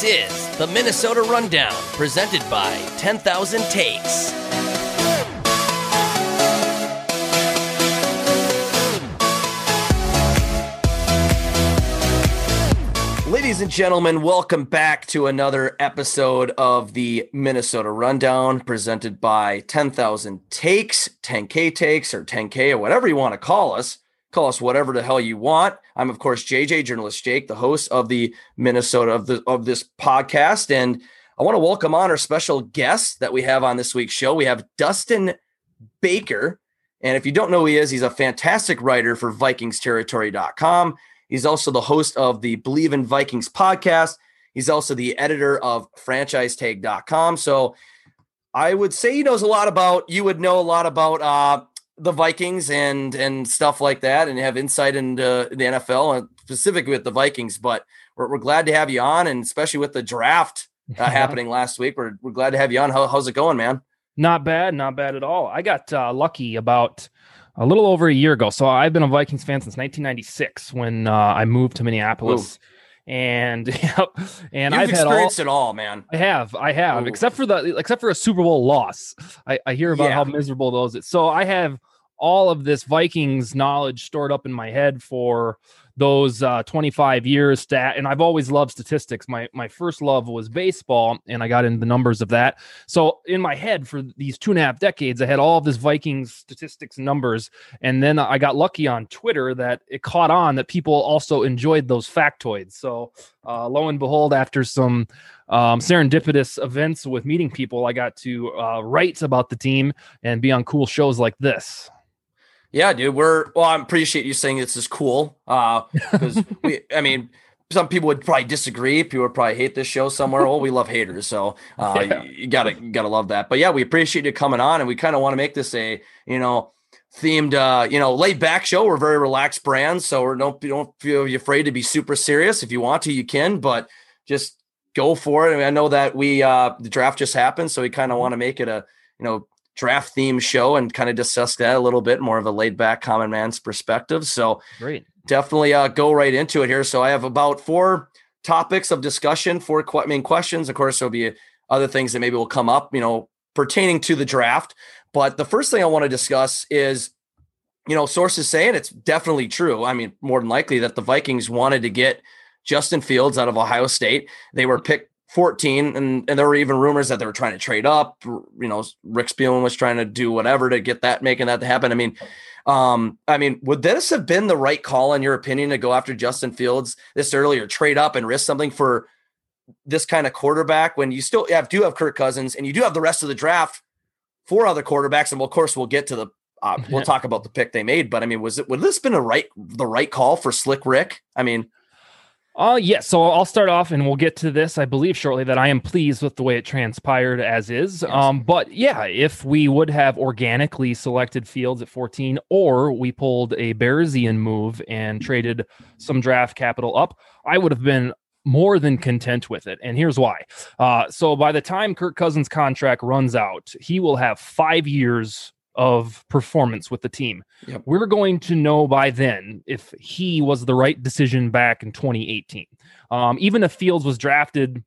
This is the Minnesota Rundown, presented by 10,000 Takes. Ladies and gentlemen, welcome back to another episode of the Minnesota Rundown presented by 10,000 Takes, 10K Takes, or 10K, or whatever you want to call us. Call us whatever the hell you want. I'm, of course, JJ, journalist Jake, the host of the Minnesota of, the, of this podcast. And I want to welcome on our special guest that we have on this week's show. We have Dustin Baker. And if you don't know who he is, he's a fantastic writer for VikingsTerritory.com. He's also the host of the Believe in Vikings podcast. He's also the editor of franchisetag.com. So I would say he knows a lot about, you would know a lot about uh, the Vikings and and stuff like that and have insight into the NFL and specifically with the Vikings. But we're, we're glad to have you on and especially with the draft uh, happening last week. We're, we're glad to have you on. How, how's it going, man? Not bad, not bad at all. I got uh, lucky about – a little over a year ago. So I've been a Vikings fan since 1996 when uh, I moved to Minneapolis. Ooh. And yep, and You've I've experienced had all, it all, man. I have, I have, Ooh. except for the except for a Super Bowl loss. I, I hear about yeah. how miserable those. Is. So I have all of this Vikings knowledge stored up in my head for those uh, 25 years stat and i've always loved statistics. My my first love was baseball and i got into the numbers of that. So in my head for these two and a half decades i had all of this vikings statistics numbers and then i got lucky on twitter that it caught on that people also enjoyed those factoids. So uh, lo and behold after some um, serendipitous events with meeting people i got to uh, write about the team and be on cool shows like this yeah, dude. We're well. I appreciate you saying this is cool. Uh, because we, I mean, some people would probably disagree. People would probably hate this show somewhere. Well, we love haters, so uh, yeah. you, you, gotta you gotta love that. But yeah, we appreciate you coming on, and we kind of want to make this a you know themed uh you know laid back show. We're very relaxed brand, so we're don't don't feel afraid to be super serious. If you want to, you can, but just go for it. I, mean, I know that we uh the draft just happened, so we kind of want to make it a you know draft theme show and kind of discuss that a little bit more of a laid back common man's perspective. So great. Definitely uh, go right into it here. So I have about four topics of discussion, four qu- main questions. Of course, there'll be other things that maybe will come up, you know, pertaining to the draft. But the first thing I want to discuss is, you know, sources saying it's definitely true. I mean, more than likely that the Vikings wanted to get Justin Fields out of Ohio State. They were picked 14 and, and there were even rumors that they were trying to trade up you know rick spielman was trying to do whatever to get that making that to happen. I mean um i mean would this have been the right call in your opinion to go after justin fields this earlier trade up and risk something for this kind of quarterback when you still have do have kirk cousins and you do have the rest of the draft for other quarterbacks? And well, of course we'll get to the uh, we'll talk about the pick they made but i mean was it would this been a right the right call for slick rick? I mean uh yes, so I'll start off and we'll get to this I believe shortly that I am pleased with the way it transpired as is. Yes. Um but yeah, if we would have organically selected Fields at 14 or we pulled a Bearsian move and traded some draft capital up, I would have been more than content with it. And here's why. Uh, so by the time Kirk Cousins' contract runs out, he will have five years of performance with the team. Yep. We're going to know by then if he was the right decision back in 2018. Um, even if Fields was drafted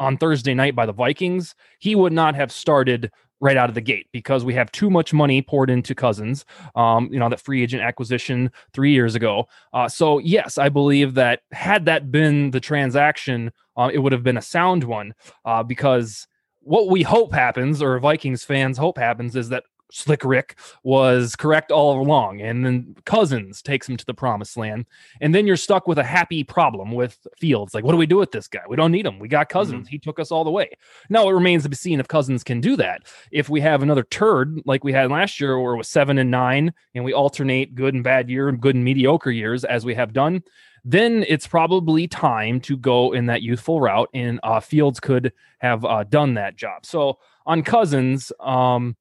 on Thursday night by the Vikings, he would not have started right out of the gate because we have too much money poured into Cousins. Um, you know that free agent acquisition three years ago. Uh, so yes, I believe that had that been the transaction, uh, it would have been a sound one uh, because what we hope happens, or Vikings fans hope happens, is that Slick Rick was correct all along. And then Cousins takes him to the promised land. And then you're stuck with a happy problem with Fields. Like, what do we do with this guy? We don't need him. We got Cousins. Mm-hmm. He took us all the way. Now it remains to be seen if Cousins can do that. If we have another turd like we had last year, where it was seven and nine, and we alternate good and bad year and good and mediocre years as we have done, then it's probably time to go in that youthful route. And uh, Fields could have uh, done that job. So on Cousins, um,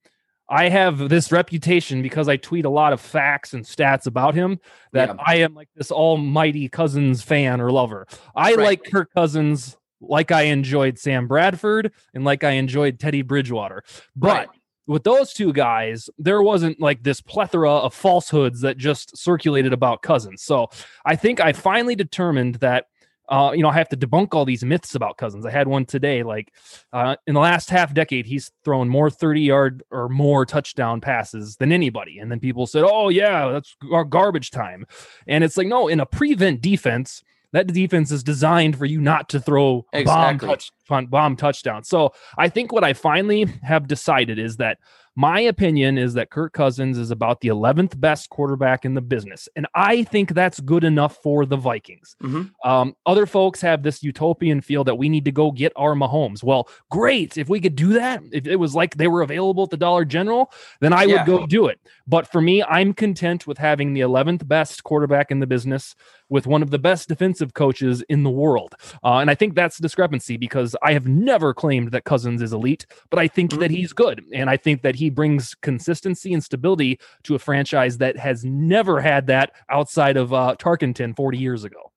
I have this reputation because I tweet a lot of facts and stats about him that yeah. I am like this almighty Cousins fan or lover. I right. like Kirk Cousins like I enjoyed Sam Bradford and like I enjoyed Teddy Bridgewater. But right. with those two guys, there wasn't like this plethora of falsehoods that just circulated about Cousins. So I think I finally determined that uh, you know, I have to debunk all these myths about Cousins. I had one today. Like uh, in the last half decade, he's thrown more 30 yard or more touchdown passes than anybody. And then people said, oh, yeah, that's our garbage time. And it's like, no, in a prevent defense, that defense is designed for you not to throw exactly. bomb touch bomb touchdown. So I think what I finally have decided is that my opinion is that Kirk Cousins is about the 11th best quarterback in the business. And I think that's good enough for the Vikings. Mm-hmm. Um, other folks have this utopian feel that we need to go get our Mahomes. Well, great. If we could do that, if it was like they were available at the Dollar General, then I yeah. would go do it. But for me, I'm content with having the 11th best quarterback in the business with one of the best defensive coaches in the world. Uh, and I think that's a discrepancy because I have never claimed that Cousins is elite, but I think mm-hmm. that he's good. And I think that he brings consistency and stability to a franchise that has never had that outside of uh, Tarkenton 40 years ago.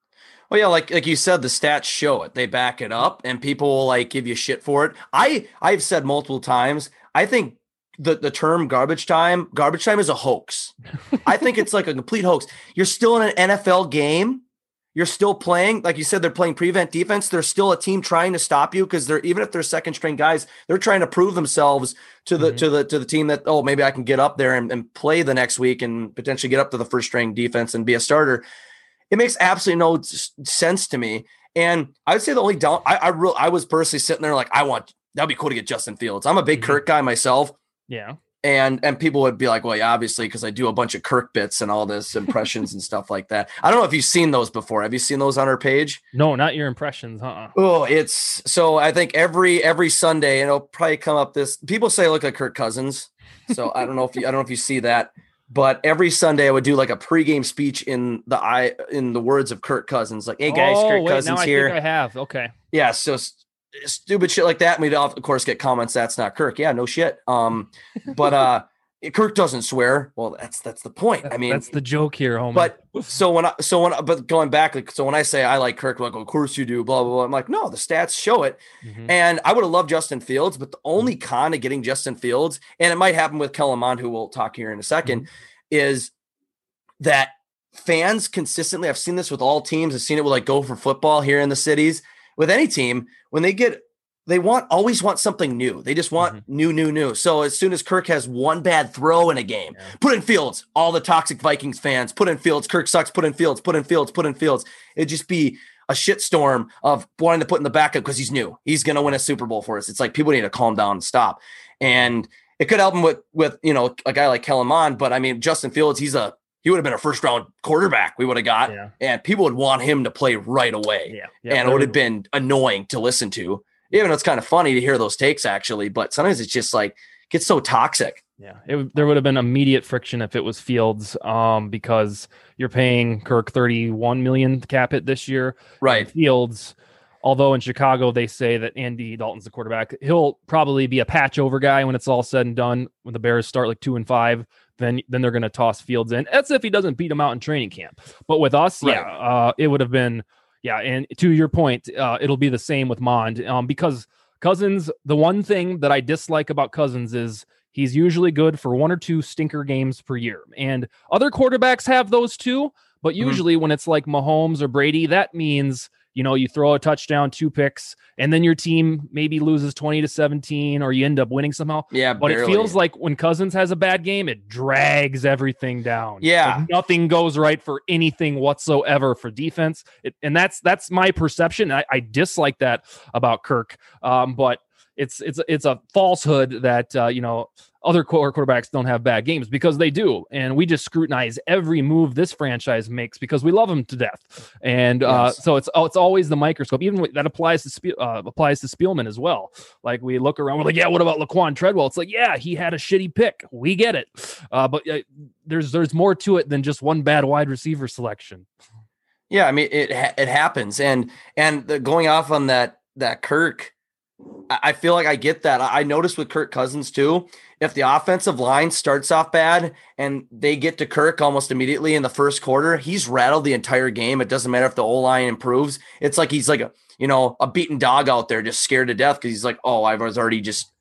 Well, yeah, like like you said, the stats show it. They back it up, and people will like give you shit for it. I I've said multiple times. I think the the term garbage time garbage time is a hoax. I think it's like a complete hoax. You're still in an NFL game. You're still playing, like you said, they're playing prevent defense. There's still a team trying to stop you because they're even if they're second string guys, they're trying to prove themselves to the mm-hmm. to the to the team that oh maybe I can get up there and, and play the next week and potentially get up to the first string defense and be a starter. It makes absolutely no sense to me. And I would say the only down I I, real, I was personally sitting there like I want that'd be cool to get Justin Fields. I'm a big mm-hmm. Kirk guy myself. Yeah. And and people would be like, well, yeah, obviously, because I do a bunch of Kirk bits and all this impressions and stuff like that. I don't know if you've seen those before. Have you seen those on our page? No, not your impressions, huh? Oh, it's so I think every every Sunday, and it'll probably come up this people say I look like Kirk Cousins. So I don't know if you I don't know if you see that. But every Sunday I would do like a pregame speech in the I in the words of Kirk Cousins, like, "Hey guys, oh, Kirk wait, Cousins I here." I have okay. Yeah, so stupid shit like that. And we'd of course get comments that's not Kirk. Yeah, no shit. Um, but uh Kirk doesn't swear. Well, that's that's the point. I mean, that's the joke here, Homer. But so when I so when I, but going back, like so when I say I like Kirk, like of course you do, blah blah blah. I'm like, no, the stats show it. Mm-hmm. And I would have loved Justin Fields, but the only mm-hmm. con of getting Justin Fields, and it might happen with Kellen Mond, who we'll talk here in a 2nd mm-hmm. is that fans consistently. I've seen this with all teams. I've seen it with like Gopher football here in the cities with any team when they get they want always want something new. They just want mm-hmm. new, new, new. So as soon as Kirk has one bad throw in a game, yeah. put in Fields. All the toxic Vikings fans put in Fields. Kirk sucks. Put in Fields. Put in Fields. Put in Fields. It'd just be a shitstorm of wanting to put in the backup because he's new. He's going to win a Super Bowl for us. It's like people need to calm down and stop. And it could help him with with you know a guy like Kellen Mond, but I mean Justin Fields, he's a he would have been a first round quarterback we would have got, yeah. and people would want him to play right away. Yeah. yeah and it would have been annoying to listen to even though it's kind of funny to hear those takes actually, but sometimes it's just like gets so toxic. Yeah, it, there would have been immediate friction if it was Fields, um, because you're paying Kirk 31 million cap it this year. Right. Fields, although in Chicago they say that Andy Dalton's the quarterback, he'll probably be a patch over guy when it's all said and done. When the Bears start like two and five, then then they're going to toss Fields in. That's if he doesn't beat him out in training camp. But with us, right. yeah, uh, it would have been yeah, and to your point, uh, it'll be the same with Mond um, because Cousins. The one thing that I dislike about Cousins is he's usually good for one or two stinker games per year, and other quarterbacks have those too. But mm-hmm. usually, mm-hmm. when it's like Mahomes or Brady, that means you know, you throw a touchdown, two picks, and then your team maybe loses 20 to 17 or you end up winning somehow. Yeah. But barely. it feels like when Cousins has a bad game, it drags everything down. Yeah. Like nothing goes right for anything whatsoever for defense. It, and that's that's my perception. I, I dislike that about Kirk. Um, but it's it's it's a falsehood that uh, you know other quarterbacks don't have bad games because they do. And we just scrutinize every move this franchise makes because we love them to death. And uh, yes. so it's oh, it's always the microscope. Even that applies to Spe- uh, applies to Spielman as well. Like we look around, we're like, yeah, what about Laquon Treadwell? It's like, yeah, he had a shitty pick. We get it. Uh, but uh, there's there's more to it than just one bad wide receiver selection. Yeah, I mean it it happens, and and the, going off on that that Kirk I feel like I get that. I noticed with Kirk Cousins too. If the offensive line starts off bad and they get to Kirk almost immediately in the first quarter, he's rattled the entire game. It doesn't matter if the O line improves. It's like he's like a you know a beaten dog out there, just scared to death because he's like, oh, I was already just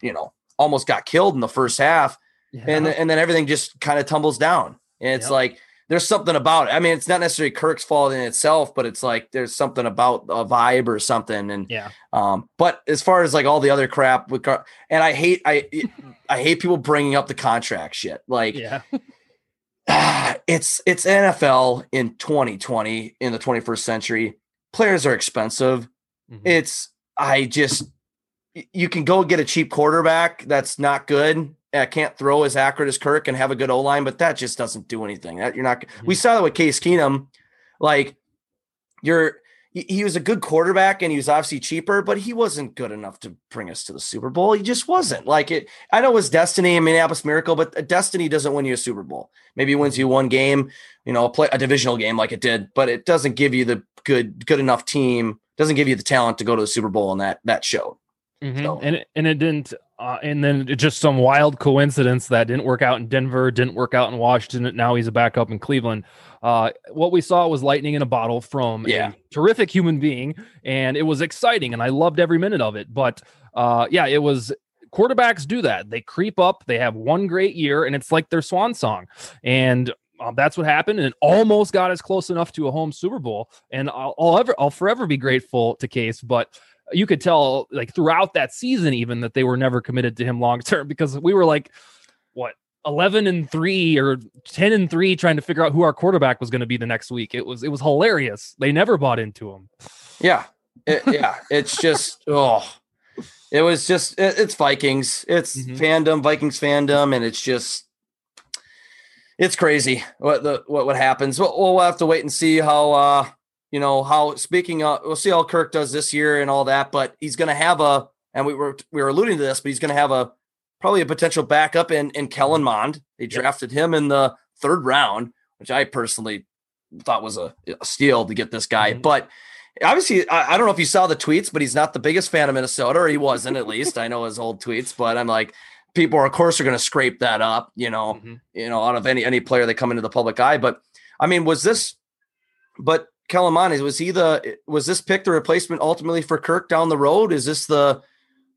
you know almost got killed in the first half, yeah. and and then everything just kind of tumbles down. And it's yep. like there's something about it. I mean, it's not necessarily Kirk's fault in itself, but it's like there's something about a vibe or something. And yeah. Um, but as far as like all the other crap with, and I hate I I hate people bringing up the contract shit. Like, yeah. it's it's NFL in 2020 in the 21st century. Players are expensive. Mm-hmm. It's I just you can go get a cheap quarterback that's not good uh, can't throw as accurate as Kirk and have a good O line, but that just doesn't do anything. That you're not. Mm-hmm. We saw that with Case Keenum. Like you're, he was a good quarterback and he was obviously cheaper, but he wasn't good enough to bring us to the Super Bowl. He just wasn't. Like it, I know it was destiny and Minneapolis Miracle, but destiny doesn't win you a Super Bowl. Maybe it wins you one game, you know, a play a divisional game like it did, but it doesn't give you the good good enough team. Doesn't give you the talent to go to the Super Bowl, and that that showed. Mm-hmm. So. And it, and it didn't uh, and then just some wild coincidence that didn't work out in Denver, didn't work out in Washington. Now he's a backup in Cleveland. Uh, what we saw was lightning in a bottle from yeah. a terrific human being, and it was exciting, and I loved every minute of it. But uh, yeah, it was quarterbacks do that. They creep up, they have one great year, and it's like their swan song. And um, that's what happened, and almost got us close enough to a home Super Bowl. And I'll, I'll ever, I'll forever be grateful to Case. But you could tell like throughout that season even that they were never committed to him long term because we were like what 11 and 3 or 10 and 3 trying to figure out who our quarterback was going to be the next week. It was it was hilarious. They never bought into him. Yeah. It, yeah. It's just oh it was just it, it's vikings. It's mm-hmm. fandom vikings fandom and it's just it's crazy what the what what happens. We'll, we'll have to wait and see how uh you know how speaking of we'll see how Kirk does this year and all that, but he's going to have a and we were we were alluding to this, but he's going to have a probably a potential backup in in Kellen Mond. They drafted him in the third round, which I personally thought was a, a steal to get this guy. Mm-hmm. But obviously, I, I, don't know if you saw the tweets, but he's not the biggest fan of Minnesota, or he wasn't at least. I know his old tweets, but I'm like, people are of course are going to scrape that up, you know, mm-hmm. you know, out of any any player that come into the public eye. But I mean, was this? But Kellen was he the was this pick the replacement ultimately for Kirk down the road? Is this the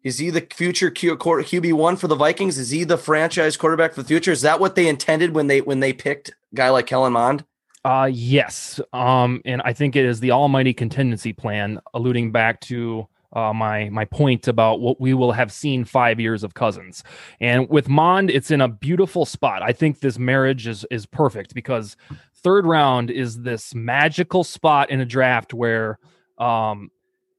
is he the future QB one for the Vikings? Is he the franchise quarterback for the future? Is that what they intended when they when they picked a guy like Kellen Mond? Uh yes. Um, and I think it is the almighty contingency plan, alluding back to uh, my my point about what we will have seen five years of Cousins, and with Mond, it's in a beautiful spot. I think this marriage is is perfect because third round is this magical spot in a draft where um,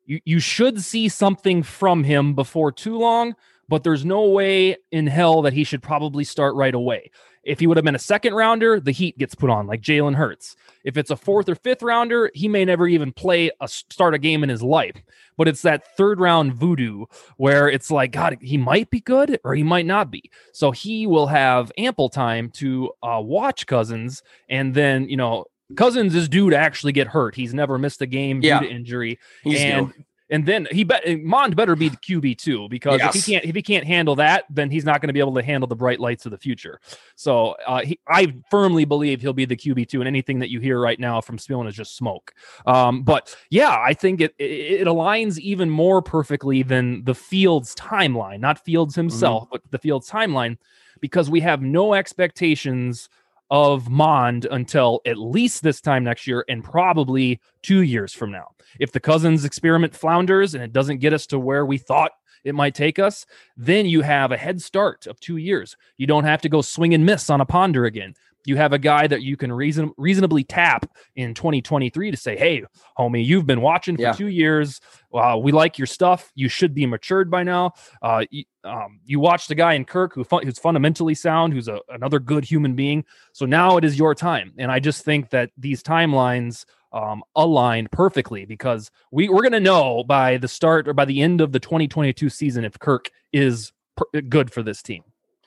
you, you should see something from him before too long, but there's no way in hell that he should probably start right away. If he would have been a second rounder, the heat gets put on, like Jalen Hurts. If it's a fourth or fifth rounder, he may never even play a start a game in his life. But it's that third round voodoo where it's like, God, he might be good or he might not be. So he will have ample time to uh, watch Cousins and then, you know, Cousins is due to actually get hurt. He's never missed a game due to injury. He's and due. And then he bet Mond better be the QB too, because yes. if he can't if he can't handle that, then he's not going to be able to handle the bright lights of the future. So uh, he, I firmly believe he'll be the QB two, and anything that you hear right now from Spielman is just smoke. Um, but yeah, I think it, it, it aligns even more perfectly than the Fields timeline, not Fields himself, mm-hmm. but the Fields timeline, because we have no expectations of Mond until at least this time next year and probably two years from now. If the Cousins experiment flounders and it doesn't get us to where we thought it might take us, then you have a head start of two years. You don't have to go swing and miss on a ponder again. You have a guy that you can reason reasonably tap in 2023 to say, "Hey, homie, you've been watching for yeah. two years. Uh, we like your stuff. You should be matured by now. Uh, you, um, you watched a guy in Kirk who who's fundamentally sound, who's a, another good human being. So now it is your time. And I just think that these timelines um, aligned perfectly because we, we're going to know by the start or by the end of the 2022 season if Kirk is per- good for this team.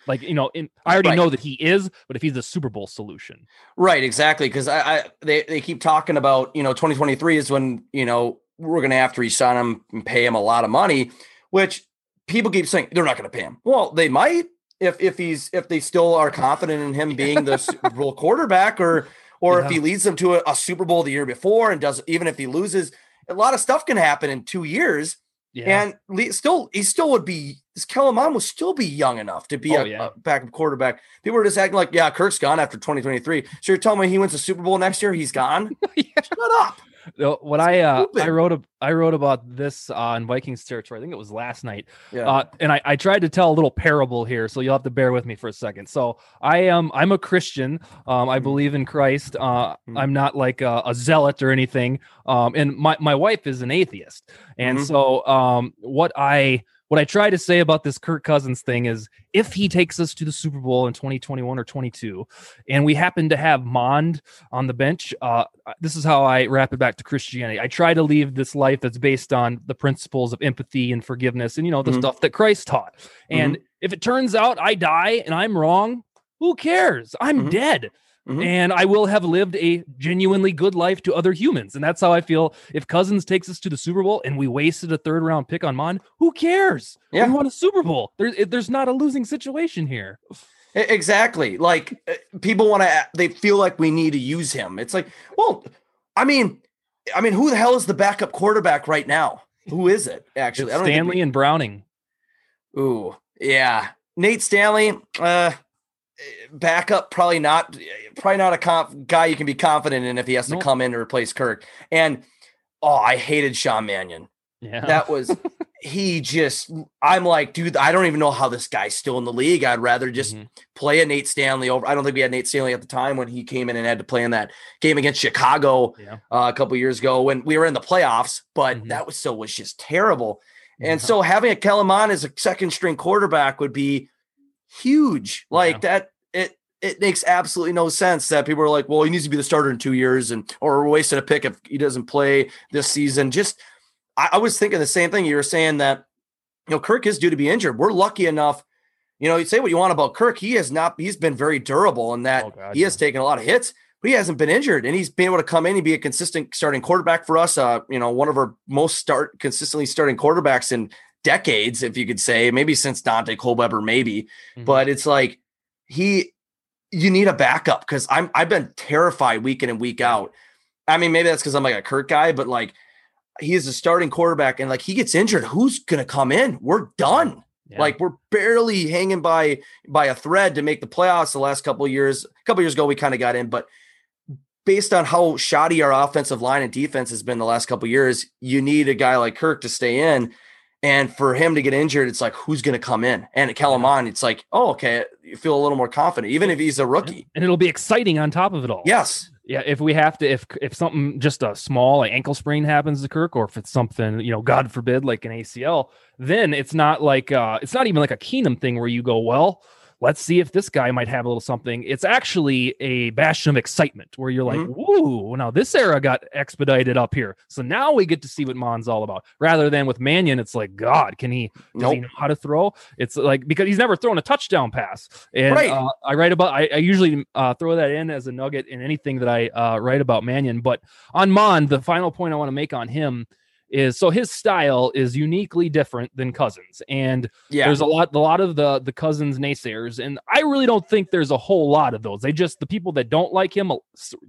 Like you know, in, I already right. know that he is, but if he's the Super Bowl solution, right? Exactly, because I, I they they keep talking about you know 2023 is when you know we're going to have to resign him and pay him a lot of money, which people keep saying they're not going to pay him. Well, they might if if he's if they still are confident in him being the Super Bowl quarterback or or yeah. if he leads them to a, a, Super Bowl the year before and does even if he loses, a lot of stuff can happen in two years. Yeah. And still, he still would be. This Kellen Mond will still be young enough to be oh, a, yeah. a, backup quarterback. People are just acting like, yeah, Kirk's gone after 2023. So you're telling me he wins the Super Bowl next year? He's gone? yeah. Shut up. What I uh, I wrote a, I wrote about this on Vikings territory. I think it was last night. Yeah. Uh, and I, I tried to tell a little parable here, so you'll have to bear with me for a second. So I am I'm a Christian. Um, I mm-hmm. believe in Christ. Uh, mm-hmm. I'm not like a, a, zealot or anything. Um, and my my wife is an atheist, and mm-hmm. so um, what I what I try to say about this Kirk Cousins thing is if he takes us to the Super Bowl in 2021 or 22, and we happen to have Mond on the bench, uh, this is how I wrap it back to Christianity. I try to leave this life that's based on the principles of empathy and forgiveness and, you know, the mm-hmm. stuff that Christ taught. And mm-hmm. if it turns out I die and I'm wrong, who cares? I'm mm-hmm. dead. Mm-hmm. And I will have lived a genuinely good life to other humans. And that's how I feel. If Cousins takes us to the Super Bowl and we wasted a third round pick on Mond, who cares? Yeah. We won a Super Bowl. There's there's not a losing situation here. Exactly. Like people want to, they feel like we need to use him. It's like, well, I mean, I mean, who the hell is the backup quarterback right now? Who is it actually? Stanley we, and Browning. Ooh, yeah, Nate Stanley. Uh, backup probably not probably not a comp, guy you can be confident in if he has to nope. come in to replace Kirk. And oh, I hated Sean Mannion. Yeah. That was he just I'm like, dude, I don't even know how this guy's still in the league. I'd rather just mm-hmm. play a Nate Stanley over. I don't think we had Nate Stanley at the time when he came in and had to play in that game against Chicago yeah. uh, a couple years ago when we were in the playoffs, but mm-hmm. that was so was just terrible. And so having a Kellen Mond as a second string quarterback would be huge. Like yeah. that, it it makes absolutely no sense that people are like, well, he needs to be the starter in two years, and or we're wasting a pick if he doesn't play this season. Just, I, I was thinking the same thing. You were saying that, you know, Kirk is due to be injured. We're lucky enough. You know, you say what you want about Kirk. He has not. He's been very durable in that oh, God, he yeah. has taken a lot of hits, but he hasn't been injured, and he's been able to come in and be a consistent starting quarterback for us. Uh, you know, one of our most start consistently starting quarterbacks in decades, if you could say, maybe since Daunte Culpepper, maybe. Mm-hmm. But it's like he, you need a backup because I'm I've been terrified week in and week out. I mean, maybe that's because I'm like a Kirk guy, but like he is a starting quarterback and like he gets injured, who's gonna come in? We're done. Yeah. Like we're barely hanging by by a thread to make the playoffs the last couple years. A couple years ago, we kind of got in, but based on how shoddy our offensive line and defense has been the last couple years, you need a guy like Kirk to stay in. And for him to get injured, it's like, who's going to come in? And at Kellen it's like, oh, okay, you feel a little more confident, even if he's a rookie. And it'll be exciting on top of it all. Yes. Yeah, if we have to, if if something just a small like ankle sprain happens to Kirk, or if it's something you know, God forbid, like an ACL, then it's not like uh, it's not even like a Keenum thing where you go, well, let's see if this guy might have a little something. It's actually a bastion of excitement where you're like, mm-hmm. whoa, now this era got expedited up here. So now we get to see what Mond's all about. Rather than with Mannion, it's like, God, can he, does nope. he know how to throw? It's like, because he's never thrown a touchdown pass. And right. uh, I write about, I, I usually uh, throw that in as a nugget in anything that I uh, write about Mannion. But on Mond, the final point I want to make on him is so his style is uniquely different than Cousins, and yeah. there's a lot, a lot of the the Cousins naysayers, and I really don't think there's a whole lot of those. They just the people that don't like him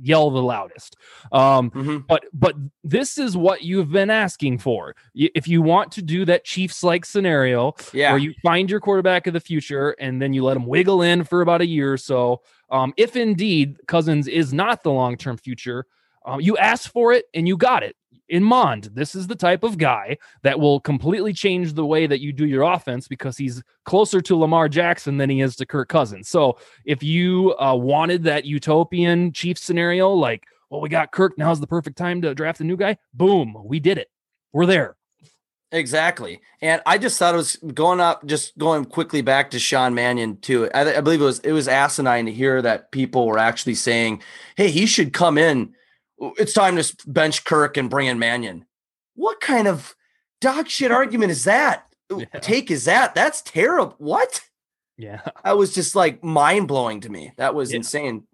yell the loudest. Um, mm-hmm. But but this is what you've been asking for. If you want to do that Chiefs like scenario, yeah. where you find your quarterback of the future and then you let him wiggle in for about a year or so. Um, if indeed Cousins is not the long term future, um, you asked for it and you got it in Mond, this is the type of guy that will completely change the way that you do your offense because he's closer to Lamar Jackson than he is to Kirk Cousins. So if you uh, wanted that utopian Chief scenario, like, well, we got Kirk, now's the perfect time to draft a new guy, boom, we did it. We're there. Exactly. And I just thought it was going up, just going quickly back to Sean Mannion too. I, I believe it was it was asinine to hear that people were actually saying, "Hey, he should come in it's time to bench Kirk and bring in Mannion. What kind of dog shit argument is that? Yeah. Take is that? That's terrible. What? Yeah. That was just like mind blowing to me. That was yeah. insane.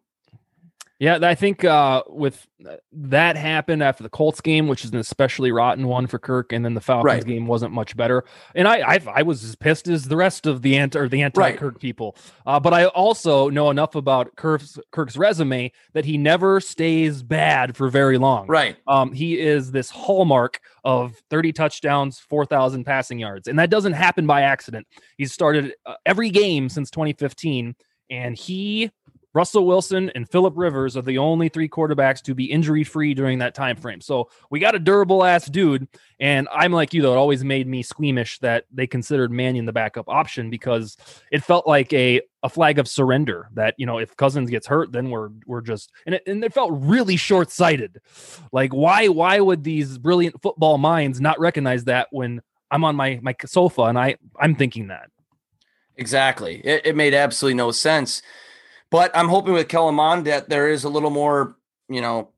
Yeah, I think uh, with uh, that happened after the Colts game, which is an especially rotten one for Kirk, and then the Falcons right. game wasn't much better. And I, I, I was as pissed as the rest of the anti or the anti Kirk right. people. Uh, but I also know enough about Kirk's Kirk's resume that he never stays bad for very long. Right. Um, he is this hallmark of 30 touchdowns, 4,000 passing yards, and that doesn't happen by accident. He's started uh, every game since 2015, and he Russell Wilson and Philip Rivers are the only three quarterbacks to be injury free during that time frame. So we got a durable ass dude, and I'm like you though. It always made me squeamish that they considered Mannion the backup option because it felt like a a flag of surrender. That you know if Cousins gets hurt, then we're we're just and it, and it felt really short sighted. Like why why would these brilliant football minds not recognize that when I'm on my my sofa and I I'm thinking that. Exactly. It, it made absolutely no sense. But I'm hoping with Kellen Mond that there is a little more, you know,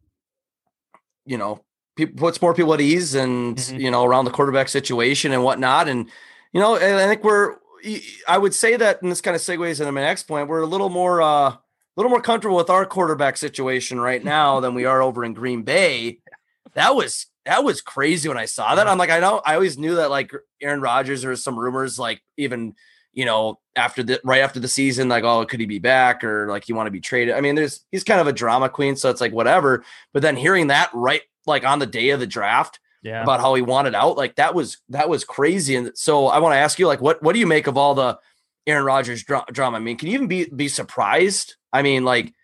you know, people puts more people at ease and mm-hmm. you know around the quarterback situation and whatnot. And you know, and I think we're I would say that, and this kind of segues into my next point, we're a little more uh a little more comfortable with our quarterback situation right now than we are over in Green Bay. That was that was crazy when I saw that. I'm like, I know I always knew that like Aaron Rodgers, or some rumors like even you know, after the right after the season, like, oh, could he be back or like you want to be traded? I mean, there's he's kind of a drama queen, so it's like whatever. But then hearing that right like on the day of the draft yeah. about how he wanted out, like that was that was crazy. And so I want to ask you, like, what what do you make of all the Aaron Rodgers dra- drama? I mean, can you even be be surprised? I mean, like,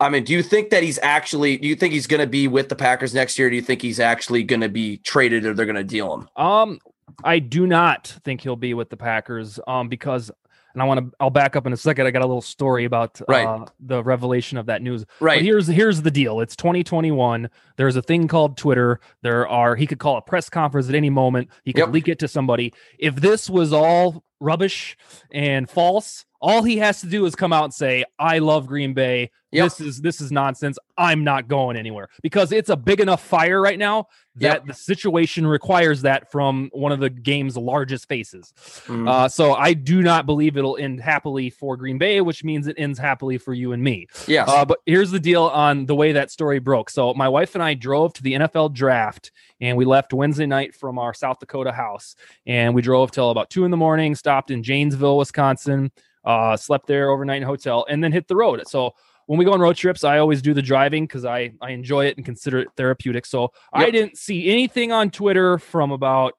I mean, do you think that he's actually? Do you think he's going to be with the Packers next year? do you think he's actually going to be traded, or they're going to deal him? Um, I do not think he'll be with the Packers um, because, and I want to, I'll back up in a second. I got a little story about right. uh, the revelation of that news. Right. But here's here's the deal. It's 2021. There's a thing called Twitter. There are he could call a press conference at any moment. He could yep. leak it to somebody. If this was all rubbish and false, all he has to do is come out and say, "I love Green Bay. Yep. This is this is nonsense. I'm not going anywhere." Because it's a big enough fire right now that yep. the situation requires that from one of the game's largest faces. Mm. Uh, so I do not believe it'll end happily for Green Bay, which means it ends happily for you and me. Yeah. Uh, but here's the deal on the way that story broke. So my wife and I drove to the NFL draft, and we left Wednesday night from our South Dakota house, and we drove till about two in the morning. Stopped in Janesville, Wisconsin uh, slept there overnight in a hotel, and then hit the road. So when we go on road trips, I always do the driving because I I enjoy it and consider it therapeutic. So yep. I didn't see anything on Twitter from about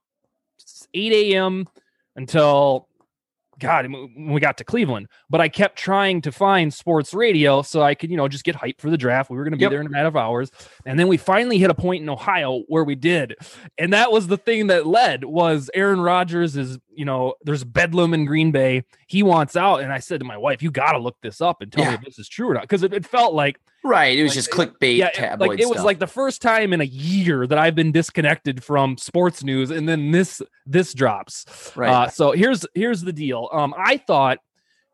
8 a.m. until God, when we got to Cleveland, but I kept trying to find sports radio so I could, you know, just get hyped for the draft. We were going to be yep. there in a matter of hours. And then we finally hit a point in Ohio where we did. And that was the thing that led was Aaron Rodgers is, you know, there's Bedlam in Green Bay. He wants out. And I said to my wife, you got to look this up and tell yeah. me if this is true or not. Cause it, it felt like, Right. It was like, just clickbait. Yeah, like it was like the first time in a year that I've been disconnected from sports news, and then this this drops. Right. Uh, so here's here's the deal. Um, I thought,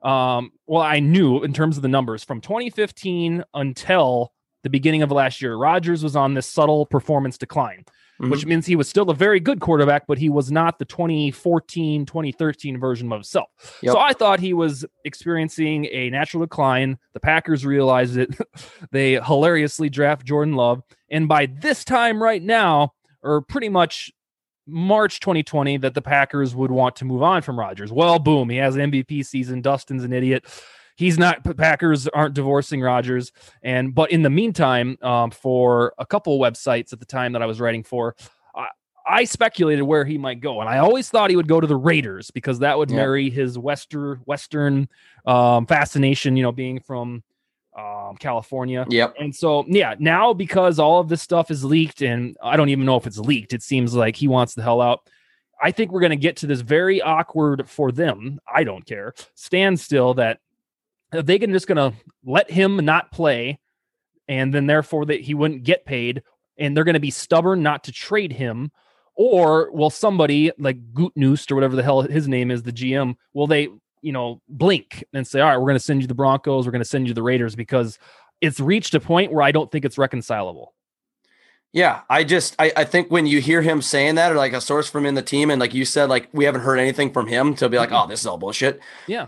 um, well, I knew in terms of the numbers from 2015 until the beginning of last year, Rodgers was on this subtle performance decline mm-hmm. which means he was still a very good quarterback, but he was not the 2014, 2013 version of himself. Yep. So I thought he was experiencing a natural decline. The Packers realized it. they hilariously draft Jordan Love. And by this time, right now, or pretty much March 2020 that the Packers would want to move on from Rodgers. Well, boom, he has an MVP season. Dustin's an idiot he's not Packers aren't divorcing Rodgers. And but in the meantime, um, for a couple websites at the time that I was writing for, I, I speculated where he might go, and I always thought he would go to the Raiders because that would marry his western Western um, fascination. You know, being from um, California. Yep. And so, yeah, now because all of this stuff is leaked, and I don't even know if it's leaked, it seems like he wants the hell out. I think we're going to get to this very awkward for them. I don't care standstill that they can just going to let him not play and then therefore that he wouldn't get paid and they're going to be stubborn not to trade him or will somebody like Gutekunst or whatever the hell his name is the GM will they you know blink and say all right we're going to send you the Broncos we're going to send you the Raiders because it's reached a point where I don't think it's reconcilable. Yeah, I just I, I think when you hear him saying that or like a source from in the team and like you said like we haven't heard anything from him to be like oh this is all bullshit. Yeah.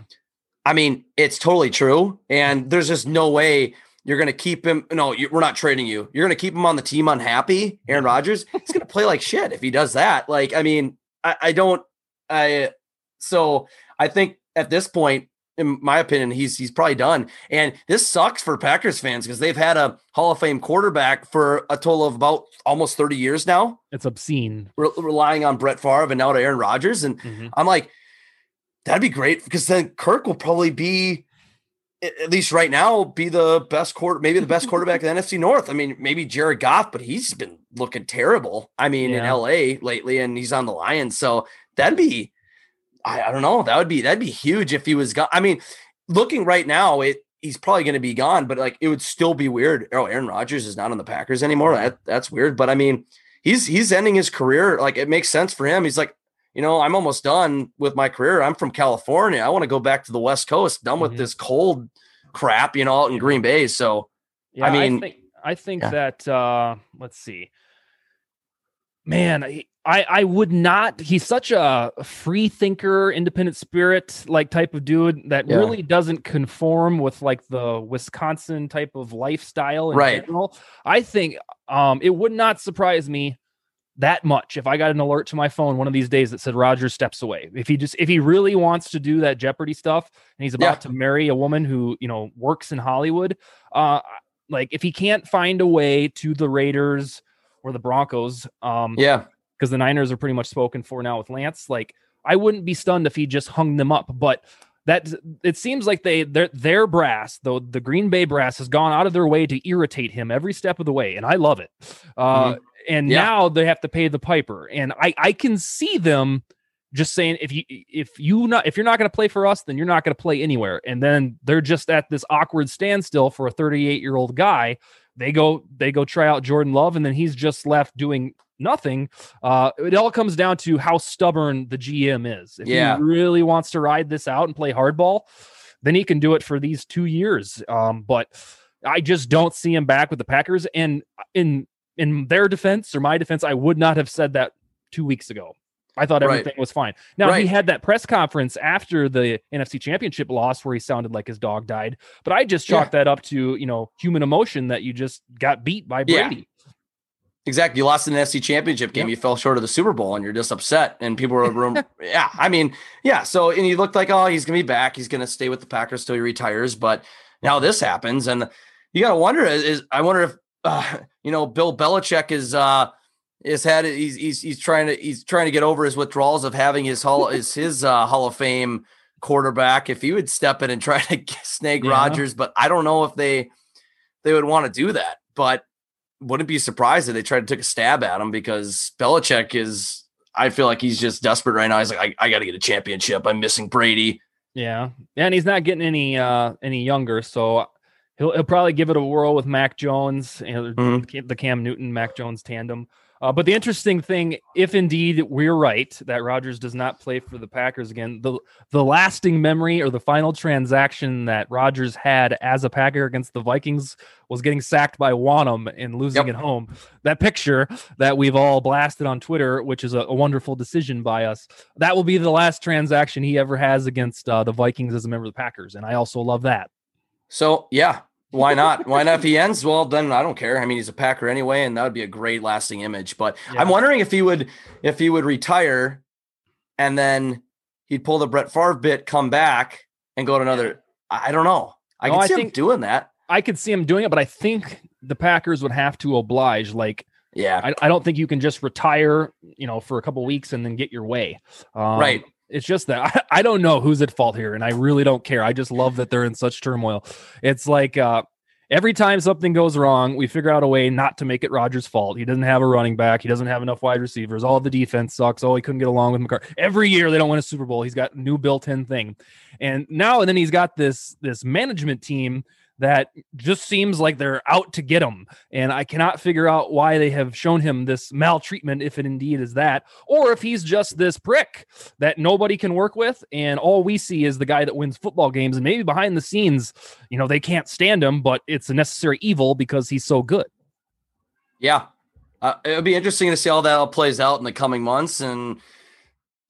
I mean, it's totally true. And there's just no way You're going to keep him. No, you, we're not trading you. You're going to keep him on the team unhappy. Aaron Rodgers, he's going to play like shit if he does that. Like, I mean, I, I don't. I so I think at this point, in my opinion, he's he's probably done. And this sucks for Packers fans because they've had a Hall of Fame quarterback for a total of about almost 30 years now. It's obscene. Re- relying on Brett Favre and now to Aaron Rodgers. And mm-hmm. I'm like, that'd be great because then Kirk will probably be at least right now, be the best quarter, maybe the best quarterback in the NFC North. I mean, maybe Jared Goff, but he's been looking terrible. I mean, yeah. in LA lately, and he's on the Lions. So that'd be, I, I, don't know, that would be that'd be huge if he was gone. I mean, looking right now, it he's probably going to be gone, but like it would still be weird. Oh, Aaron Rodgers is not on the Packers anymore. That that's weird. But I mean, he's he's ending his career. Like it makes sense for him. He's like, you know, I'm almost done with my career. I'm from California. I want to go back to the West Coast, done with mm-hmm. this cold crap, you know, out in Green Bay. So, yeah, I mean, I think, I think yeah. that, uh, let's see, man, I, I would not, he's such a free thinker, independent spirit, like type of dude that yeah. really doesn't conform with like the Wisconsin type of lifestyle in right. general. I think, um, it would not surprise me that much if I got an alert to my phone one of these days that said Roger steps away. If he just if he really wants to do that Jeopardy stuff and he's about yeah. to marry a woman who, you know, works in Hollywood, uh like if he can't find a way to the Raiders or the Broncos, um yeah, because the Niners are pretty much spoken for now with Lance, like I wouldn't be stunned if he just hung them up, but that it seems like they their their brass though the green bay brass has gone out of their way to irritate him every step of the way and i love it uh, mm-hmm and yeah. now they have to pay the piper. And I I can see them just saying if you if you not if you're not going to play for us, then you're not going to play anywhere. And then they're just at this awkward standstill for a 38 year old guy. They go they go try out Jordan Love, and then he's just left doing nothing. Uh, it all comes down to how stubborn the GM is. If yeah. he really wants to ride this out and play hardball, then he can do it for these two years. Um, but I just don't see him back with the Packers. And in in their defense or my defense, I would not have said that two weeks ago. I thought everything right. was fine. Now right. he had that press conference after the NFC Championship loss where he sounded like his dog died, but I just chalked yeah. that up to you know human emotion that you just got beat by Brady. Yeah. Exactly. You lost in the NFC Championship game. Yep. You fell short of the Super Bowl, and you're just upset. And people were, room. yeah. I mean, yeah. So, and he looked like, oh, he's gonna be back. He's gonna stay with the Packers till he retires. But now this happens, and you got to wonder: is I wonder if uh, you know, Bill Belichick is uh is had he's he's he's trying to he's trying to get over his withdrawals of having his hall his his uh, Hall of Fame quarterback. If he would step in and try to snag yeah. Rodgers, but I don't know if they they would want to do that. But wouldn't be surprised if they tried to take a stab at him because Belichick is. I feel like he's just desperate right now. He's like, I, I got to get a championship. I'm missing Brady. Yeah, and he's not getting any uh any younger. So he'll he'll probably give it a whirl with Mac Jones, and mm-hmm. the Cam Newton Mac Jones tandem. Uh, but the interesting thing, if indeed we're right that Rodgers does not play for the Packers again, the the lasting memory or the final transaction that Rodgers had as a Packer against the Vikings was getting sacked by Wonnum and losing yep. at home. That picture that we've all blasted on Twitter, which is a, a, wonderful decision by us, that will be the last transaction he ever has against uh, the Vikings as a member of the Packers, and I also love that. So yeah, why not? Why not? If he ends, well, then I don't care. I mean, he's a Packer anyway, and that would be a great lasting image. But yeah. I'm wondering if he would, if he would retire, and then he'd pull the Brett Favre bit, come back, and go to another. I don't know. I no, can see I him doing that. I could see him doing it, but I think the Packers would have to oblige. Like, yeah, I, I don't think you can just retire, you know, for a couple weeks and then get your way. Um, right. It's just that I, I, don't know who's at fault here, and I really don't care. I just love that they're in such turmoil. It's like uh, every time something goes wrong, we figure out a way not to make it Rodgers' fault. He doesn't have a running back. He doesn't have enough wide receivers. All the defense sucks. Oh, he couldn't get along with McCarthy. Every year they don't win a Super Bowl. He's got new built-in thing, and now and then he's got this this management team that just seems like they're out to get him. And I cannot figure out why they have shown him this maltreatment, if it indeed is that, or if he's just this prick that nobody can work with. And all we see is the guy that wins football games. And maybe behind the scenes, you know, they can't stand him, but it's a necessary evil because he's so good. Yeah. Uh, it'll be interesting to see how that all plays out in the coming months. And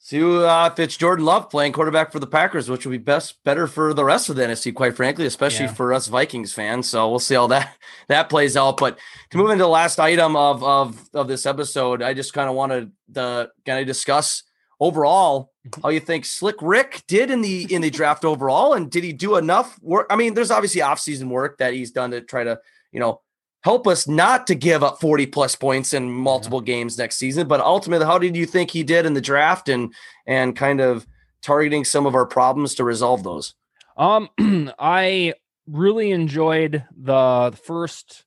See uh, if it's Jordan Love playing quarterback for the Packers, which would be best better for the rest of the NFC, quite frankly, especially yeah. for us Vikings fans. So we'll see how that that plays out. But to move into the last item of of of this episode, I just kind of wanted to the kind of discuss overall mm-hmm. how you think Slick Rick did in the in the draft overall, and did he do enough work? I mean, there's obviously offseason work that he's done to try to you know help us not to give up 40 plus points in multiple yeah. games next season. But ultimately, how did you think he did in the draft and and kind of targeting some of our problems to resolve those? Um, I really enjoyed the first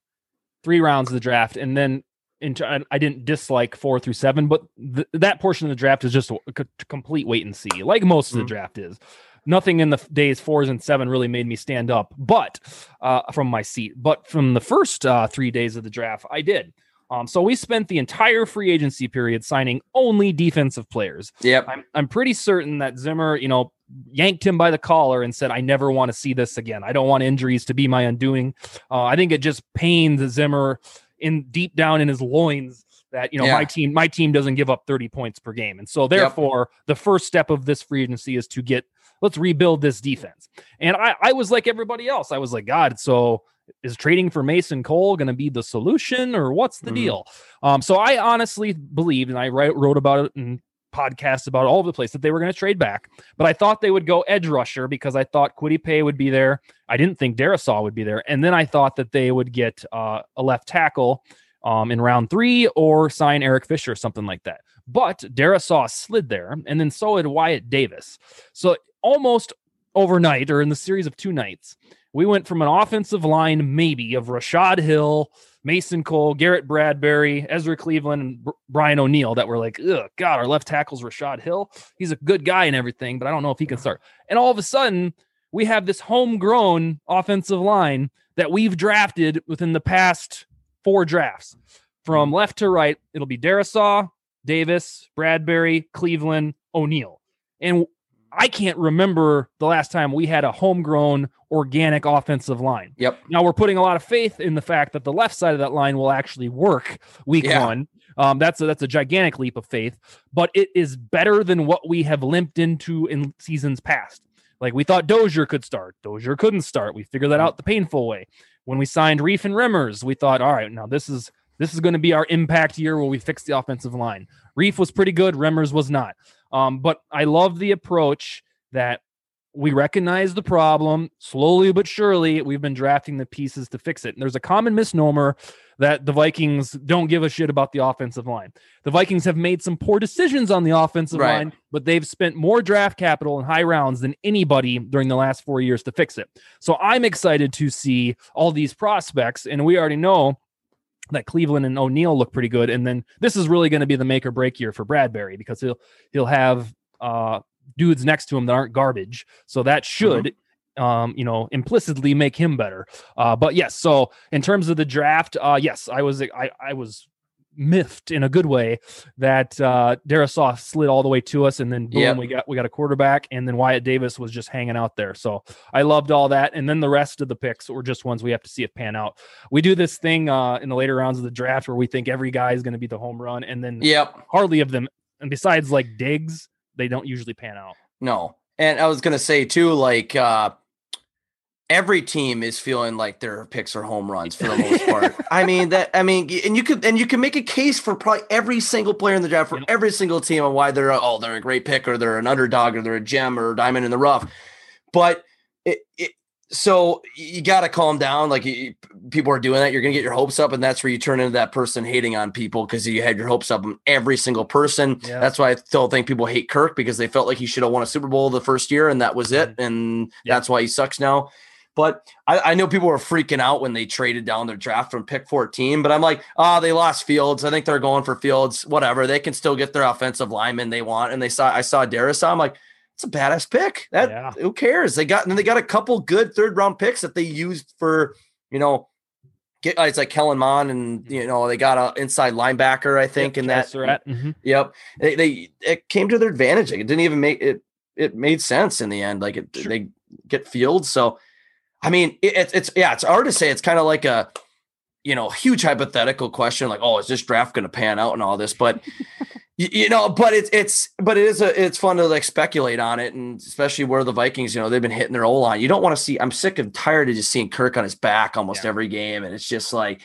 three rounds of the draft, and then into I didn't dislike four through seven, but th- that portion of the draft is just a, a complete wait and see, like most mm-hmm. of the mm-hmm. draft is nothing in the days fours and seven really made me stand up, but uh, from my seat. But from the first uh, three days of the draft, I did. Um, so we spent the entire free agency period signing only defensive players. Yep. I'm, I'm pretty certain that Zimmer, you know, yanked him by the collar and said, I never want to see this again. I don't want injuries to be my undoing. Uh, I think it just pains Zimmer in deep down in his loins that you know yeah. my team my team doesn't give up 30 points per game and so therefore yep. the first step of this free agency is to get let's rebuild this defense. And I, I was like everybody else. I was like, God, so is trading for Mason Cole going to be the solution or what's the mm-hmm. deal? Um, so I honestly believed, and I wrote about it in podcasts about all over the place that they were going to trade back, but I thought they would go edge rusher because I thought Kwity Paye would be there. I didn't think Darrisaw would be there. And then I thought that they would get uh, a left tackle um, in round three or sign Eric Fisher, or something like that. But Darrisaw slid there, and then so did Wyatt Davis. So almost overnight or in the series of two nights, we went from an offensive line maybe of Rashod Hill, Mason Cole, Garrett Bradbury, Ezra Cleveland, and Brian O'Neill that were like, oh God, our left tackle's Rashod Hill. He's a good guy and everything, but I don't know if he can start. And all of a sudden, we have this homegrown offensive line that we've drafted within the past four drafts. From mm. left to right, it'll be Darrisaw, Davis, Bradbury, Cleveland, O'Neill. And I can't remember the last time we had a homegrown organic offensive line. Yep. Now we're putting a lot of faith in the fact that the left side of that line will actually work week yeah. one. Um, that's a, that's a gigantic leap of faith, but it is better than what we have limped into in seasons past. Like we thought Dozier could start, Dozier couldn't start. We figured that out the painful way. When we signed Reiff and Remmers, we thought, all right, now this is this is going to be our impact year where we fix the offensive line. Reiff was pretty good, Remmers was not. Um, but I love the approach that we recognize the problem slowly but surely. We've been drafting the pieces to fix it. And there's a common misnomer that the Vikings don't give a shit about the offensive line. The Vikings have made some poor decisions on the offensive right. line, but they've spent more draft capital and high rounds than anybody during the last four years to fix it. So I'm excited to see all these prospects. And we already know that Cleveland and O'Neill look pretty good. And then this is really going to be the make or break year for Bradbury because he'll he'll have uh, dudes next to him that aren't garbage. So that should. Mm-hmm. Um, you know, implicitly make him better. Uh, but yes, so in terms of the draft, uh, yes, I was I, I was miffed in a good way that uh Darrisaw slid all the way to us and then boom yep. we got we got a quarterback and then Wyatt Davis was just hanging out there. So I loved all that and then the rest of the picks were just ones we have to see if pan out. We do this thing uh in the later rounds of the draft where we think every guy is going to be the home run and then yep. hardly of them and besides like Diggs they don't usually pan out. No. And I was going to say too like uh every team is feeling like their picks are home runs for the most part. I mean that I mean and you could and you can make a case for probably every single player in the draft for every single team on why they're oh they're a great pick or they're an underdog or they're a gem or a diamond in the rough. But it, it so you got to calm down. Like you, people are doing that, you're gonna get your hopes up, and that's where you turn into that person hating on people because you had your hopes up on every single person. Yeah. That's why I still think people hate Kirk because they felt like he should have won a Super Bowl the first year, and that was it, mm-hmm. and yeah. that's why he sucks now. But I, I, know people were freaking out when they traded down their draft from pick 14. But I'm like, ah, oh, they lost Fields. I think they're going for Fields. Whatever. They can still get their offensive lineman they want. And they saw I saw Darius. I'm like, it's a badass pick. That yeah. who cares? They got and they got a couple good third round picks that they used for, you know, get it's like Kellen Mond and mm-hmm. you know they got a inside linebacker I think yep, in that mm-hmm. yep they, they it came to their advantage it didn't even make it it made sense in the end like it, sure. they get Fields so I mean, it, it's yeah, it's hard to say. It's kind of like a you know huge hypothetical question, like, oh, is this draft going to pan out and all this? But you know, but it's it's but it is a it's fun to like speculate on it, and especially where the Vikings, you know, they've been hitting their O line. You don't want to see. I'm sick and tired of just seeing Kirk on his back almost yeah. every game, and it's just like,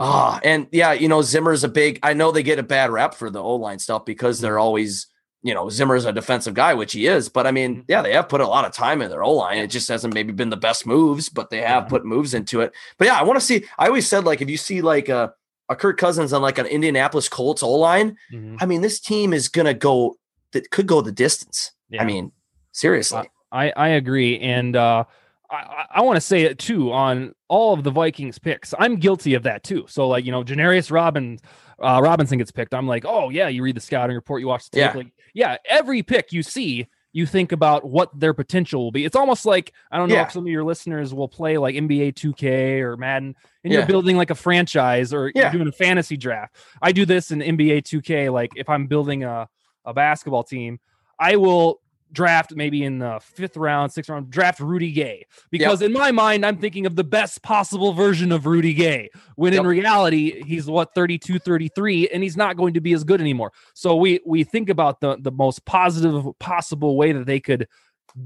ah, oh, and yeah, you know, Zimmer's a big. I know they get a bad rep for the O line stuff because they're mm-hmm. always, you know, Zimmer's a defensive guy, which he is. But I mean, mm-hmm. yeah, they have put a lot of time in their O line. It just hasn't maybe been the best moves, but they have put moves into it. But yeah, I want to see. I always said like if you see like a a Kirk Cousins on like an Indianapolis Colts O line, mm-hmm. I mean, this team is gonna go that could go the distance. Yeah. I mean, seriously. I, I agree. And uh I, I want to say it too on all of the Vikings picks. I'm guilty of that too. So like, you know, Janarius Robbins uh, Robinson gets picked. I'm like, oh yeah, you read the scouting report, you watch the tape. Yeah. Like, yeah, every pick you see you think about what their potential will be. It's almost like I don't know yeah. if some of your listeners will play like NBA 2K or Madden, and yeah. you're building like a franchise or yeah. you're doing a fantasy draft. I do this in NBA 2K. Like if I'm building a a basketball team, I will draft maybe in the fifth round, sixth round, draft Rudy Gay. Because yep. in my mind, I'm thinking of the best possible version of Rudy Gay. When yep. in reality, he's what 32, 33, and he's not going to be as good anymore. So we we think about the the most positive possible way that they could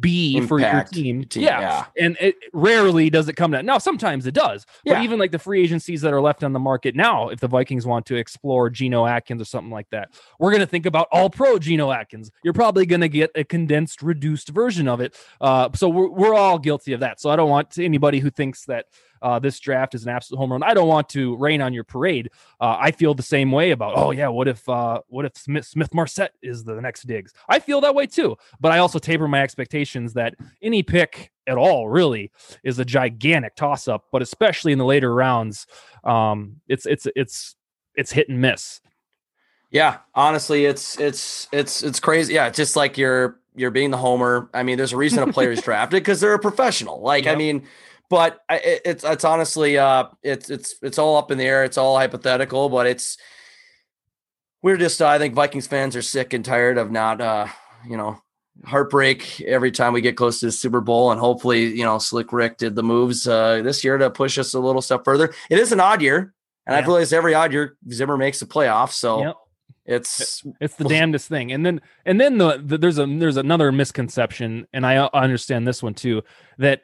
be Impact for your team. team yeah. yeah. And it rarely does it come to that. Now, sometimes it does. Yeah. But even like the free agencies that are left on the market now, if the Vikings want to explore Geno Atkins or something like that, we're going to think about all pro Geno Atkins. You're probably going to get a condensed, reduced version of it. Uh, so we're, we're all guilty of that. So I don't want anybody who thinks that uh, this draft is an absolute home run. I don't want to rain on your parade. Uh, I feel the same way about, oh yeah, what if uh, what if Smith Smith Marsette is the next Diggs? I feel that way too. But I also taper my expectations that any pick at all really is a gigantic toss up. But especially in the later rounds, um, it's it's it's it's hit and miss. Yeah, honestly, it's it's it's it's crazy. Yeah, it's just like you're you're being the homer. I mean, there's a reason a player is drafted because they're a professional. Like, yep. I mean, but it's it's honestly uh it's it's it's all up in the air. It's all hypothetical, but it's we're just uh, I think Vikings fans are sick and tired of not uh you know heartbreak every time we get close to the Super Bowl, and hopefully you know Slick Rick did the moves uh this year to push us a little step further. It is an odd year, and yeah. I've realized every odd year Zimmer makes the playoffs, so. Yep. It's it's the damnedest thing, and then and then the, the there's a there's another misconception, and I understand this one too that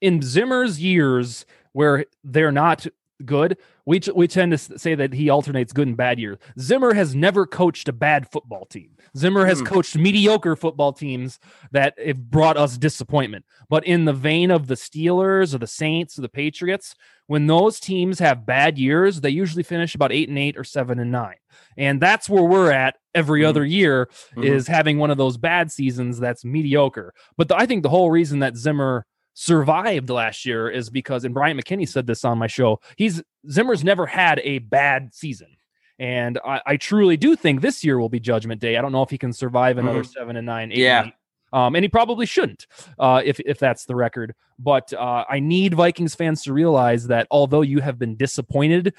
in Zimmer's years where they're not good, we we tend to say that he alternates good and bad years. Zimmer has never coached a bad football team. Zimmer has mm. coached mediocre football teams that have brought us disappointment. But in the vein of the Steelers or the Saints or the Patriots, when those teams have bad years, they usually finish about eight and eight or seven and nine. And that's where we're at every mm. other year mm-hmm. is having one of those bad seasons that's mediocre. But the, I think the whole reason that Zimmer survived last year is because, and Brian McKinney said this on my show, he's Zimmer's never had a bad season. And I, I truly do think this year will be Judgment Day. I don't know if he can survive another mm-hmm. seven and nine, eight yeah. And eight. Um, and he probably shouldn't, uh, if if that's the record. But uh, I need Vikings fans to realize that although you have been disappointed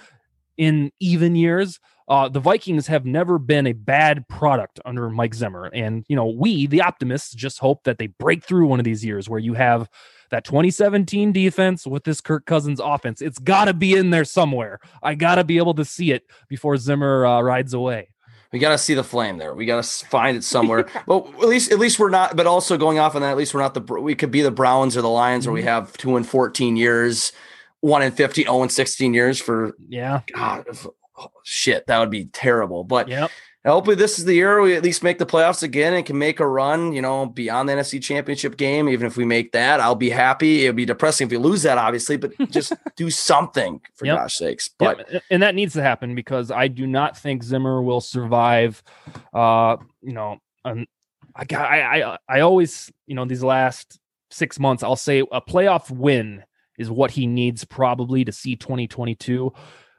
in even years, uh, the Vikings have never been a bad product under Mike Zimmer. And you know, we, the optimists, just hope that they break through one of these years where you have that 2017 defense with this Kirk Cousins offense. It's got to be in there somewhere. I got to be able to see it before Zimmer uh, rides away. We got to see the flame there. We got to find it somewhere. but at least, at least we're not. But also going off on that, at least we're not the. We could be the Browns or the Lions, mm-hmm. where we mm-hmm. have two and 14 years, one and 15, 0 and 16 years for. Yeah. God, oh, shit, that would be terrible. But yep hopefully this is the year we at least make the playoffs again and can make a run, you know, beyond the NFC championship game. Even if we make that, I'll be happy. It'll be depressing if we lose that, obviously, but just do something for yep. gosh sakes. But yep. and that needs to happen because I do not think Zimmer will survive uh, you know, um, I got I, I I always, you know, these last six months, I'll say a playoff win is what he needs probably to see 2022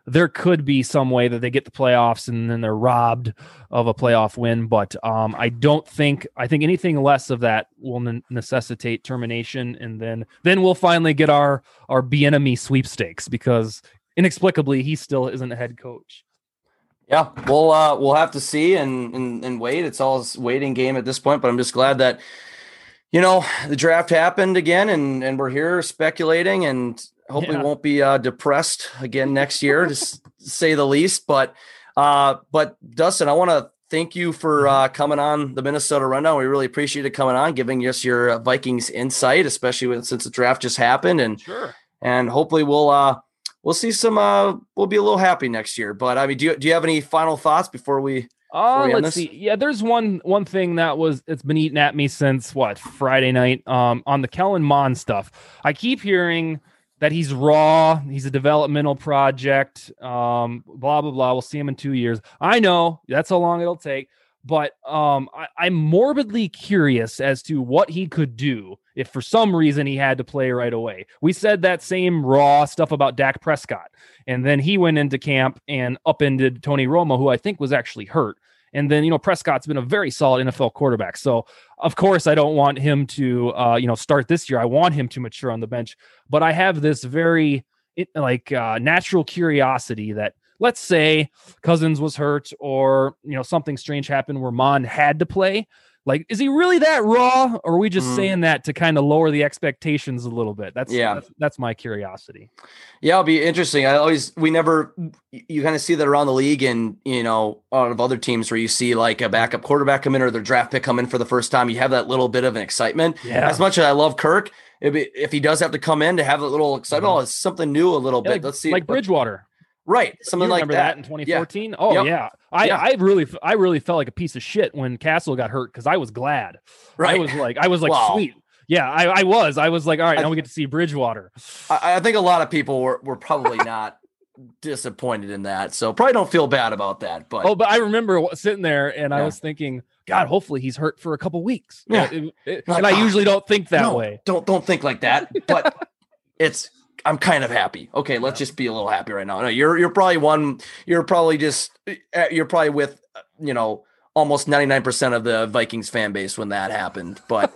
there could be some way that they get the playoffs and then they're robbed of a playoff win. But um, I don't think I think anything less of that will ne- necessitate termination, and then then we'll finally get our our Bieniemy sweepstakes because inexplicably he still isn't a head coach. Yeah, we'll uh, we'll have to see and, and and wait. It's all waiting game at this point, but I'm just glad that you know the draft happened again, and and we're here speculating and hopefully yeah. won't be uh, depressed again next year, to say the least. But uh, but Dustin, I want to thank you for uh, coming on the Minnesota Rundown. We really appreciate it coming on, giving us your uh, Vikings insight, especially with, since the draft just happened, and sure. and hopefully we'll uh we'll see some uh we'll be a little happy next year. But I mean, do you do you have any final thoughts before we? Uh, let's see. Yeah, there's one one thing that was it's been eating at me since what Friday night um on the Kellen Mond stuff. I keep hearing that he's raw, he's a developmental project, um, blah blah blah. We'll see him in two years. I know that's how long it'll take, but um, I, am morbidly curious as to what he could do if for some reason he had to play right away. We said that same raw stuff about Dak Prescott, and then he went into camp and upended Tony Romo, who I think was actually hurt. And then, you know, Prescott's been a very solid NFL quarterback. So, of course, I don't want him to, uh, you know, start this year. I want him to mature on the bench. But I have this very, like, uh, natural curiosity that let's say Cousins was hurt or, you know, something strange happened where Mond had to play. Like, is he really that raw, or are we just mm. saying that to kind of lower the expectations a little bit? That's yeah, that's, that's, my curiosity. Yeah, it'll be interesting. I always we never you kind of see that around the league and you know out of other teams where you see like a backup quarterback come in or their draft pick come in for the first time. You have that little bit of an excitement. Yeah. As much as I love Kirk, if, if he does have to come in to have a little excitement, mm-hmm. oh, it's something new a little yeah, bit. Like, Let's see, like Bridgewater. Right, something like that. that. in 2014. Yeah. Oh yep. yeah, I yeah. I really I really felt like a piece of shit when Cassel got hurt because I was glad. Right, I was like I was like wow. sweet. Yeah, I, I was. I was like, all right, I, now we get to see Bridgewater. I, I think a lot of people were were probably not disappointed in that, so probably don't feel bad about that. But oh, but I remember sitting there and yeah. I was thinking, God, hopefully he's hurt for a couple weeks. Yeah, it, it, and I usually don't think that no, way. Don't don't think like that. But it's I'm kind of happy. Okay, let's yeah. just be a little happy right now. No, you're you're probably one. You're probably just uh, you're probably with uh, you know almost 99% of the Vikings fan base when that happened. But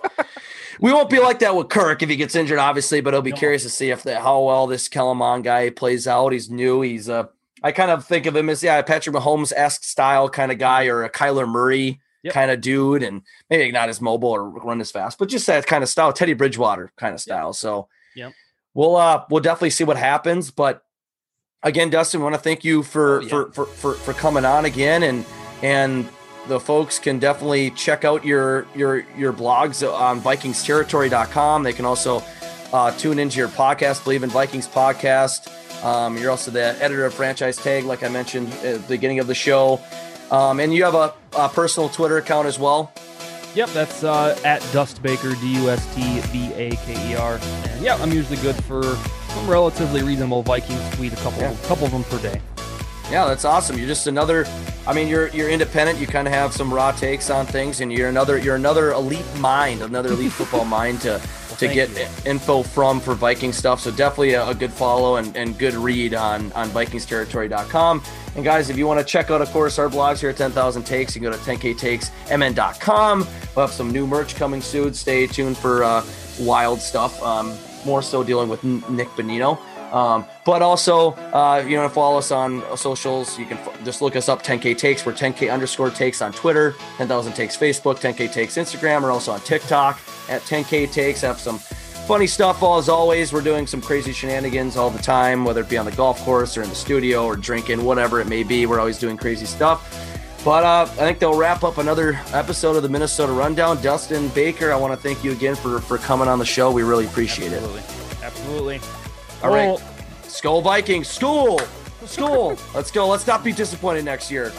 we won't be like that with Kirk if he gets injured, obviously. But I'll be no. curious to see if the, how well this Kellen Mond guy plays out. He's new. He's a I kind of think of him as yeah, Patrick Mahomes esque style kind of guy or a Kyler Murray. Yep. kind of dude, and maybe not as mobile or run as fast, but just that kind of style, Teddy Bridgewater kind of style. Yep. So, yeah we'll uh we'll definitely see what happens. But again, Dustin, want to thank you for, oh, yeah. for, for for for coming on again and and the folks can definitely check out your your your blogs on vikingsterritory.com they can also uh, tune into your podcast believe in vikings podcast um, you're also the editor of franchise tag like i mentioned at the beginning of the show um, and you have a, a personal twitter account as well Yep, that's uh, at Dust Baker, D U S T B A K E R. And yeah, I'm usually good for some relatively reasonable Vikings tweet, a couple, yeah. couple of them per day. Yeah, that's awesome. You're just another. I mean, you're you're independent. You kind of have some raw takes on things, and you're another you're another elite mind, another elite football mind to to get you. info from for Viking stuff. So definitely a, a, good follow and, and good read on on VikingsTerritory.com. And guys, if you want to check out, of course, our blogs here at 10,000 Takes, you can go to 10ktakesmn.com. We'll have some new merch coming soon. Stay tuned for uh, wild stuff. Um, more so dealing with Nick Bonino. Um, but also, uh, you know, follow us on socials. You can f- just look us up 10K Takes. We're 10K underscore takes on Twitter, 10,000 Takes Facebook, 10K Takes Instagram. We're also on TikTok at 10K Takes. Have some funny stuff as always. We're doing some crazy shenanigans all the time, whether it be on the golf course or in the studio or drinking, whatever it may be. We're always doing crazy stuff. But uh, I think they'll wrap up another episode of the Minnesota Rundown. Dustin Baker, I want to thank you again for, for coming on the show. We really appreciate Absolutely. it. Absolutely. All right. Skol Vikings. Skol. Skol. Let's go. Let's not be disappointed next year.